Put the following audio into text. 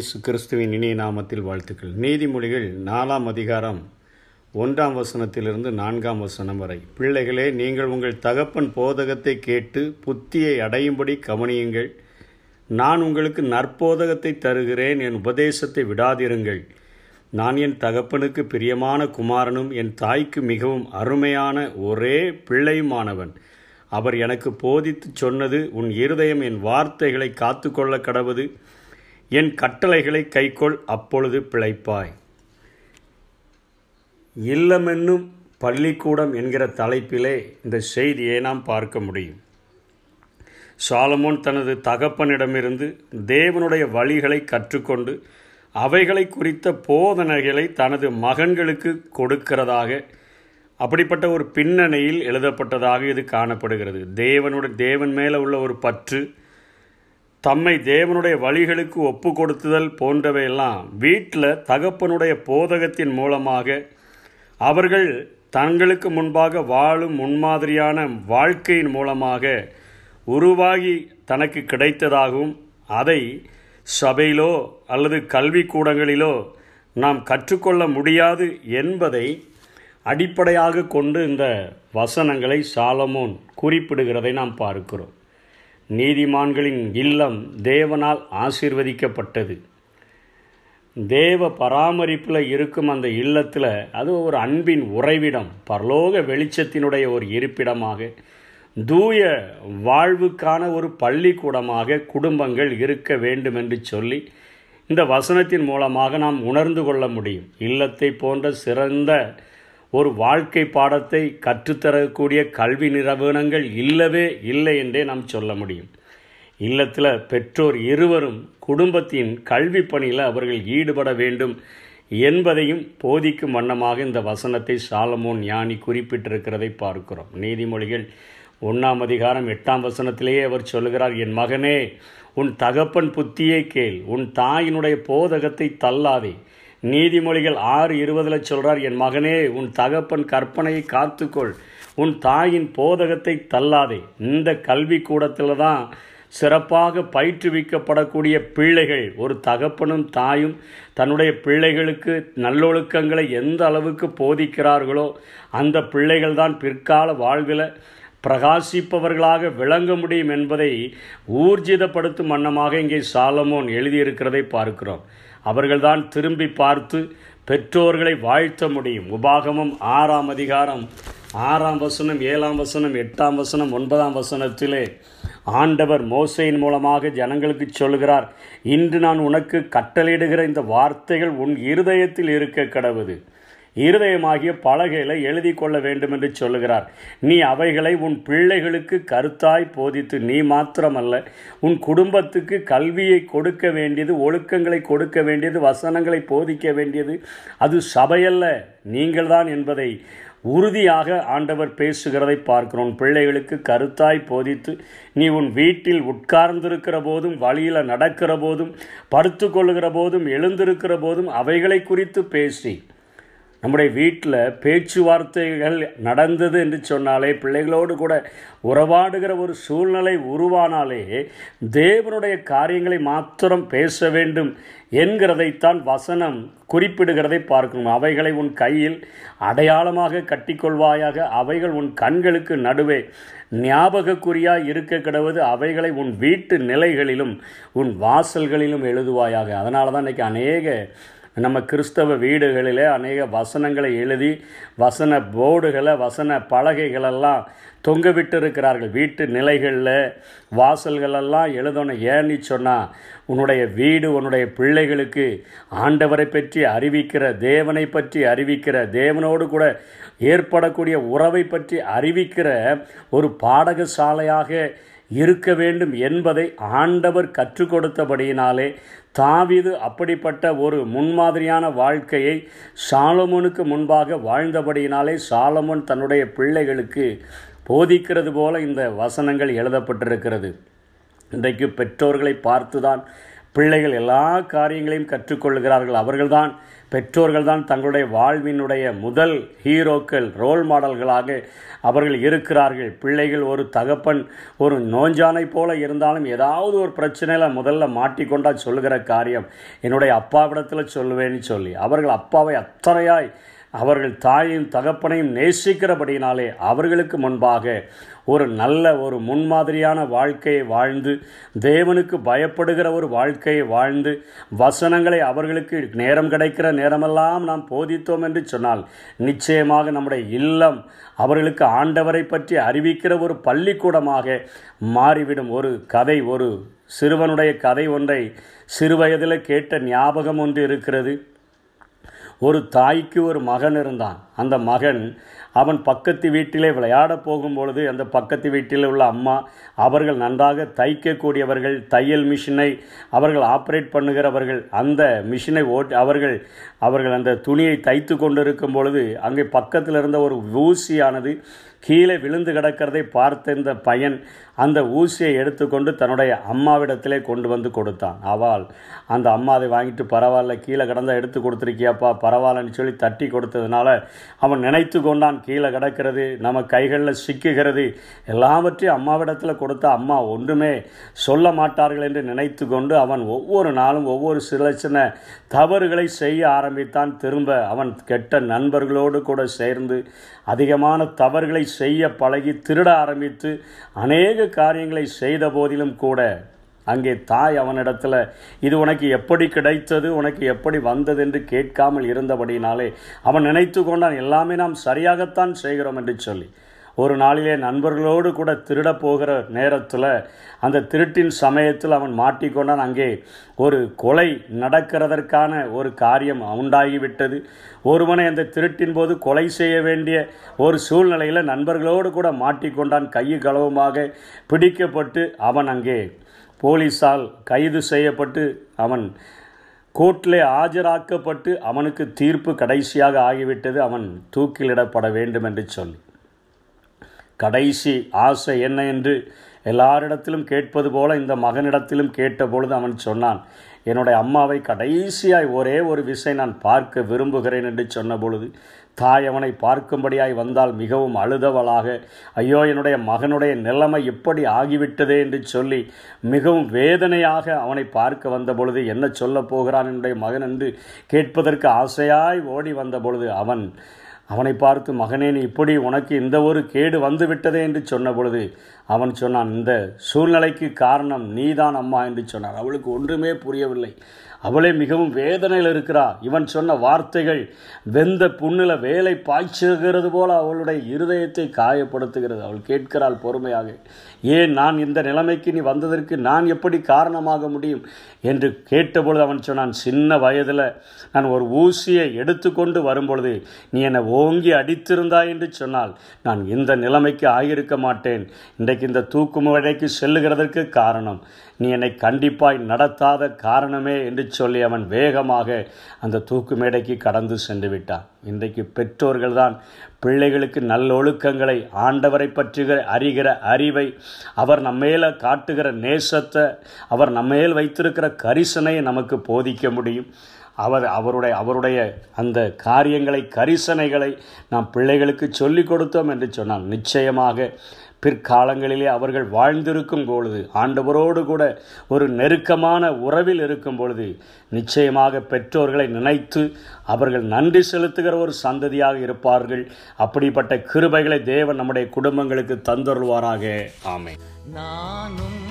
இயேசு கிறிஸ்துவின் இனிய நாமத்தில் வாழ்த்துக்கள். நீதிமொழிகள் நாலாம் அதிகாரம் ஒன்றாம் வசனத்திலிருந்து நான்காம் வசனம் வரை. பிள்ளைகளே நீங்கள் உங்கள் தகப்பன் போதகத்தை கேட்டு புத்தியை அடையும்படி கவனியுங்கள். நான் உங்களுக்கு நற்போதகத்தை தருகிறேன் என் உபதேசத்தை விடாதிருங்கள். நான் என் தகப்பனுக்கு பிரியமான குமாரனும் என் தாய்க்கு மிகவும் அருமையான ஒரே பிள்ளையுமானவன். அவர் எனக்கு போதித்து சொன்னது உன் இருதயம் என் வார்த்தைகளை காத்துக்கொள்ள கடவது. என் கட்டளைகளை கைக்கொள் அப்பொழுது பிழைப்பாய். இல்லமென்னும் பள்ளிக்கூடம் என்கிற தலைப்பிலே இந்த செய்தியை நாம் பார்க்க முடியும். சாலமோன் தனது தகப்பனிடமிருந்து தேவனுடைய வழிகளை கற்றுக்கொண்டு அவைகளை குறித்த போதனைகளை தனது மகன்களுக்கு கொடுக்கிறதாக அப்படிப்பட்ட ஒரு பின்னணியில் எழுதப்பட்டதாக இது காணப்படுகிறது. தேவனுடைய தேவன் மேலே உள்ள ஒரு பற்று தம்மை தேவனுடைய வழிகளுக்கு ஒப்பு கொடுத்துதல் போன்றவையெல்லாம் வீட்டில் தகப்பனுடைய போதகத்தின் மூலமாக அவர்கள் தங்களுக்கு முன்பாக வாழும் முன்மாதிரியான வாழ்க்கையின் மூலமாக உருவாகி தனக்கு கிடைத்ததாகவும் அதை சபையிலோ அல்லது கல்விக்கூடங்களிலோ நாம் கற்றுக்கொள்ள முடியாது என்பதை அடிப்படையாக கொண்டு இந்த வசனங்களை சாலமோன் குறிப்பிடுகிறதை நாம் பார்க்கிறோம். நீதிமான்களின் இல்லம் தேவனால் ஆசீர்வதிக்கப்பட்டது. தேவ பராமரிப்பில் இருக்கும் அந்த இல்லத்தில் அது ஒரு அன்பின் உறைவிடம் பரலோக வெளிச்சத்தினுடைய ஒரு இருப்பிடமாக தூய வாழ்வுக்கான ஒரு பள்ளிக்கூடமாக குடும்பங்கள் இருக்க வேண்டும் என்று சொல்லி இந்த வசனத்தின் மூலமாக நாம் உணர்ந்து கொள்ள முடியும். இல்லத்தை போன்ற சிறந்த ஒரு வாழ்க்கை பாடத்தை கற்றுத்தரக்கூடிய கல்வி நிறுவனங்கள் இல்லவே இல்லை என்றே நாம் சொல்ல முடியும். இல்லத்தில் பெற்றோர் இருவரும் குடும்பத்தின் கல்வி பணியில் அவர்கள் ஈடுபட வேண்டும் என்பதையும் போதிக்கும் வண்ணமாக இந்த வசனத்தை சாலமோன் ஞானி குறிப்பிட்டிருக்கிறதை பார்க்கிறோம். நீதிமொழிகள் ஒன்றாம் அதிகாரம் எட்டாம் வசனத்திலேயே அவர் சொல்கிறார் என் மகனே உன் தகப்பன் புத்தியை கேள். உன் தாயினுடைய போதகத்தை தள்ளாதே. நீதிமொழிகள் ஆறு இருபதில் சொல்கிறார் என் மகனே உன் தகப்பன் கற்பனையை காத்துக்கொள். உன் தாயின் போதகத்தை தள்ளாதே. இந்த கல்வி கூடத்தில் தான் சிறப்பாக பயிற்றுவிக்கப்படக்கூடிய பிள்ளைகள். ஒரு தகப்பனும் தாயும் தன்னுடைய பிள்ளைகளுக்கு நல்லொழுக்கங்களை எந்த அளவுக்கு போதிக்கிறார்களோ அந்த பிள்ளைகள் தான் பிற்கால வாழ்வில் பிரகாசிப்பவர்களாக விளங்க முடியும் என்பதை ஊர்ஜிதப்படுத்தும் வண்ணமாக இங்கே சாலமோன் எழுதியிருக்கிறதை பார்க்கிறோம். அவர்கள்தான் திரும்பி பார்த்து பெற்றோர்களை வாழ்த்த முடியும். உபாகமம் ஆறாம் அதிகாரம். ஆறாம் வசனம் ஏழாம் வசனம் எட்டாம் வசனம் ஒன்பதாம் வசனத்திலே ஆண்டவர் மோசையின் மூலமாக ஜனங்களுக்கு சொல்கிறார் இன்று நான் உனக்கு கட்டளையிடுகிற இந்த வார்த்தைகள் உன் இருதயத்தில் இருக்க கடவுது. இருதயமாகிய பலகைகளை எழுதி கொள்ள வேண்டும் என்று சொல்லுகிறார். நீ அவைகளை உன் பிள்ளைகளுக்கு கருத்தாய் போதித்து நீ மாத்திரமல்ல உன் குடும்பத்துக்கு கல்வியை கொடுக்க வேண்டியது ஒழுக்கங்களை கொடுக்க வேண்டியது வசனங்களை போதிக்க வேண்டியது அது சபையல்ல நீங்கள்தான் என்பதை உறுதியாக ஆண்டவர் பேசுகிறதை பார்க்கிறோம். பிள்ளைகளுக்கு கருத்தாய் போதித்து நீ உன் வீட்டில் உட்கார்ந்திருக்கிற போதும் வழியில் நடக்கிற போதும் படுத்து கொள்ளுகிற போதும் எழுந்திருக்கிற போதும் அவைகளை குறித்து பேசி நம்முடைய வீட்டில் பேச்சுவார்த்தைகள் நடந்தது என்று சொன்னாலே பிள்ளைகளோடு கூட உறவாடுகிற ஒரு சூழ்நிலை உருவானாலே தேவனுடைய காரியங்களை மாத்திரம் பேச வேண்டும் என்கிறதைத்தான் வசனம் குறிப்பிடுகிறதை பார்க்கணும். அவைகளை உன் கையில் அடையாளமாக கட்டிக்கொள்வாயாக அவைகள் உன் கண்களுக்கு நடுவே ஞாபகக்குறியாய் இருக்க கிடவது அவைகளை உன் வீட்டு நிலைகளிலும் உன் வாசல்களிலும் எழுதுவாயாக. அதனால தான் இன்றைக்கி அநேக நம்ம கிறிஸ்தவ வீடுகளில் அநேக வசனங்களை எழுதி வசன போர்டுகளை வசன பலகைகளெல்லாம் தொங்க விட்டு இருக்கிறார்கள் வீட்டு நிலைகளில் வாசல்களெல்லாம் எழுதணும். ஏன்னு சொன்னால் உன்னுடைய வீடு உன்னுடைய பிள்ளைகளுக்கு ஆண்டவரை பற்றி அறிவிக்கிற தேவனை பற்றி அறிவிக்கிற தேவனோடு கூட ஏற்படக்கூடிய உறவை பற்றி அறிவிக்கிற ஒரு பாடகசாலையாக இருக்க வேண்டும் என்பதை ஆண்டவர் கற்றுக் கொடுத்தபடியினாலே தாவிது அப்படிப்பட்ட ஒரு முன்மாதிரியான வாழ்க்கையை சாலமோனுக்கு முன்பாக வாழ்ந்தபடியினாலே சாலமோன் தன்னுடைய பிள்ளைகளுக்கு போதிக்கிறது போல இந்த வசனங்கள் எழுதப்பட்டிருக்கிறது. இன்றைக்கு பெற்றோர்களை பார்த்துதான் பிள்ளைகள் எல்லா காரியங்களையும் கற்றுக்கொள்கிறார்கள் அவர்கள்தான் பெற்றோர்கள் தான் தங்களுடைய வாழ்வினுடைய முதல் ஹீரோக்கள் ரோல் மாடல்களாக அவர்கள் இருக்கிறார்கள். பிள்ளைகள் ஒரு தகப்பன் ஒரு நோஞ்சானை போல இருந்தாலும் ஏதாவது ஒரு பிரச்சனையில் முதல்ல மாட்டிக்கொண்டா சொல்லுகிற காரியம் என்னுடைய அப்பாவிடத்தில் சொல்லுவேன்னு சொல்லி அவர்கள் அப்பாவை அத்தனையாய் அவர்கள் தாயையும் தகப்பனையும் நேசிக்கிறபடியினாலே அவர்களுக்கு முன்பாக ஒரு நல்ல ஒரு முன்மாதிரியான வாழ்க்கையை வாழ்ந்து தேவனுக்கு பயப்படுகிற ஒரு வாழ்க்கையை வாழ்ந்து வசனங்களை அவர்களுக்கு நேரம் கிடைக்கிற நேரமெல்லாம் நாம் போதித்தோம் என்று சொன்னால் நிச்சயமாக நம்முடைய இல்லம் அவர்களுக்கு ஆண்டவரை பற்றி அறிவிக்கிற ஒரு பள்ளிக்கூடமாக மாறிவிடும். ஒரு கதை ஒரு சிறுவனுடைய கதை ஒன்றை சிறுவயதில் கேட்ட ஞாபகம் ஒன்று இருக்கிறது. ஒரு தாய்க்கு ஒரு மகன் இருந்தான். அந்த மகன் அவன் பக்கத்து வீட்டிலே விளையாட போகும்பொழுது அந்த பக்கத்து வீட்டில் உள்ள அம்மா அவர்கள் நன்றாக தைக்கக்கூடியவர்கள் தையல் மிஷினை அவர்கள் ஆப்ரேட் பண்ணுகிறவர்கள் அந்த மிஷினை ஓட்டி அவர்கள் அவர்கள் அந்த துணியை தைத்து கொண்டிருக்கும் பொழுது அங்கே பக்கத்தில் இருந்த ஒரு ஊசியானது கீழே விழுந்து கிடக்கிறதை பார்த்த இந்த பையன் அந்த ஊசியை எடுத்துக்கொண்டு தன்னுடைய அம்மாவிடத்திலே கொண்டு வந்து கொடுத்தான். அவள் அந்த அம்மா அதை வாங்கிட்டு பரவாயில்ல கீழே கிடந்தால் எடுத்து கொடுத்துருக்கியாப்பா பரவாயில்லன்னு சொல்லி தட்டி கொடுத்ததுனால அவன் நினைத்து கொண்டான் கீழே கிடக்கிறது நம்ம கைகளில் சிக்குகிறது. எல்லாவற்றையும் அம்மாவிடத்தில் கொடுத்த அம்மா ஒன்றுமே சொல்ல மாட்டார்கள் என்று நினைத்து கொண்டு அவன் ஒவ்வொரு நாளும் ஒவ்வொரு சில சின்ன தவறுகளை செய்ய ஆரம்பித்தான். திரும்ப அவன் கெட்ட நண்பர்களோடு கூட சேர்ந்து அதிகமான தவறுகளை செய்ய பழகி திருட ஆரம்பித்து அநேக காரியங்களை செய்த போதிலும் கூட அங்கே தாய் அவனிடத்தில் இது உனக்கு எப்படி கிடைத்தது? உனக்கு எப்படி வந்தது என்று கேட்காமல் இருந்தபடினாலே அவன் நினைத்து கொண்டான் எல்லாமே நாம் சரியாகத்தான் செய்கிறோம் என்று சொல்லி. ஒரு நாளிலே நண்பர்களோடு கூட திருடப் போகிற நேரத்தில் அந்த திருட்டின் சமயத்தில் அவன் மாட்டிக்கொண்டான். அங்கே ஒரு கொலை நடக்கிறதற்கான ஒரு காரியம் உண்டாகிவிட்டது. ஒருவனை அந்த திருட்டின் போது கொலை செய்ய வேண்டிய ஒரு சூழ்நிலையில் நண்பர்களோடு கூட மாட்டிக்கொண்டான். கையு களவுமாக பிடிக்கப்பட்டு அவன் அங்கே போலீஸால் கைது செய்யப்பட்டு அவன் கோர்ட்டிலே ஆஜராக்கப்பட்டு அவனுக்கு தீர்ப்பு கடைசியாக ஆகிவிட்டது. அவன் தூக்கிலிடப்பட வேண்டும் என்று சொல்லி. கடைசி ஆசை என்ன என்று எல்லாரிடத்திலும் கேட்பது போல இந்த மகனிடத்திலும் கேட்டபொழுது அவன் சொன்னான் என்னுடைய அம்மாவை கடைசியாய் ஒரே ஒரு விசை நான் பார்க்க விரும்புகிறேன் என்று சொன்ன பொழுது தாய் அவனை பார்க்கும்படியாய் வந்தால் மிகவும் அழுதவளாக ஐயோ என்னுடைய மகனுடைய நிலைமை எப்படி ஆகிவிட்டதே என்று சொல்லி மிகவும் வேதனையாக அவனை பார்க்க வந்த பொழுது என்ன சொல்லப் போகிறான் என்னுடைய மகன்? என்று கேட்பதற்கு ஆசையாய் ஓடி வந்த பொழுது அவன் அவனை பார்த்து மகனே நீ இப்படி உனக்கு இந்த ஒரு கேடு வந்து விட்டதே என்று சொன்ன பொழுது அவன் சொன்னான் இந்த சூழ்நிலைக்கு காரணம் நீதான் அம்மா என்று சொன்னார். அவளுக்கு ஒன்றுமே புரியவில்லை. அவளே மிகவும் வேதனையில் இருக்கிறாள் இவன் சொன்ன வார்த்தைகள் வெந்த புண்ணில் வேலை பாய்ச்சுகிறது போல அவளுடைய இருதயத்தை காயப்படுத்துகிறது. அவள் கேட்கிறாள் பொறுமையாக ஏன் நான் இந்த நிலைமைக்கு நீ வந்ததற்கு நான் எப்படி காரணமாக முடியும் என்று கேட்டபொழுது அவன் சொன்னான் சின்ன வயதில் நான் ஒரு ஊசியை எடுத்துக்கொண்டு வரும்பொழுது நீ என்னை ஓங்கி அடித்திருந்தாய் என்று சொன்னால் நான் இந்த நிலைமைக்கு ஆகியிருக்க மாட்டேன். இன்றைக்கு இந்த தூக்குமுறைக்கு செல்லுகிறதற்கு காரணம். நீ என்னை கண்டிப்பாய் நடத்தாத காரணமே என்று சொல்லி அவன் வேகமாக அந்த தூக்கு மேடைக்கு கடந்து சென்று விட்டான். இன்றைக்கு பெற்றோர்கள் தான் பிள்ளைகளுக்கு நல்லொழுக்கங்களை ஆண்டவரை பற்றுகிற அறிகிற அறிவை அவர் நம்மேல காட்டுகிற நேசத்தை அவர் நம்மேல் வைத்திருக்கிற கரிசனையை நமக்கு போதிக்க முடியும். அவர் அவருடைய அவருடைய அந்த காரியங்களை கரிசனைகளை நாம் பிள்ளைகளுக்கு சொல்லிக் கொடுத்தோம் என்று சொன்னால் நிச்சயமாக பிற்காலங்களிலே அவர்கள் வாழ்ந்திருக்கும் பொழுது ஆண்டவரோடு கூட ஒரு நெருக்கமான உறவில் இருக்கும் பொழுது நிச்சயமாக பெற்றோர்களை நினைத்து அவர்கள் நன்றி செலுத்துகிற ஒரு சந்ததியாக இருப்பார்கள். அப்படிப்பட்ட கிருபைகளை தேவன் நம்முடைய குடும்பங்களுக்கு தந்தருவாராக ஆமை நானும்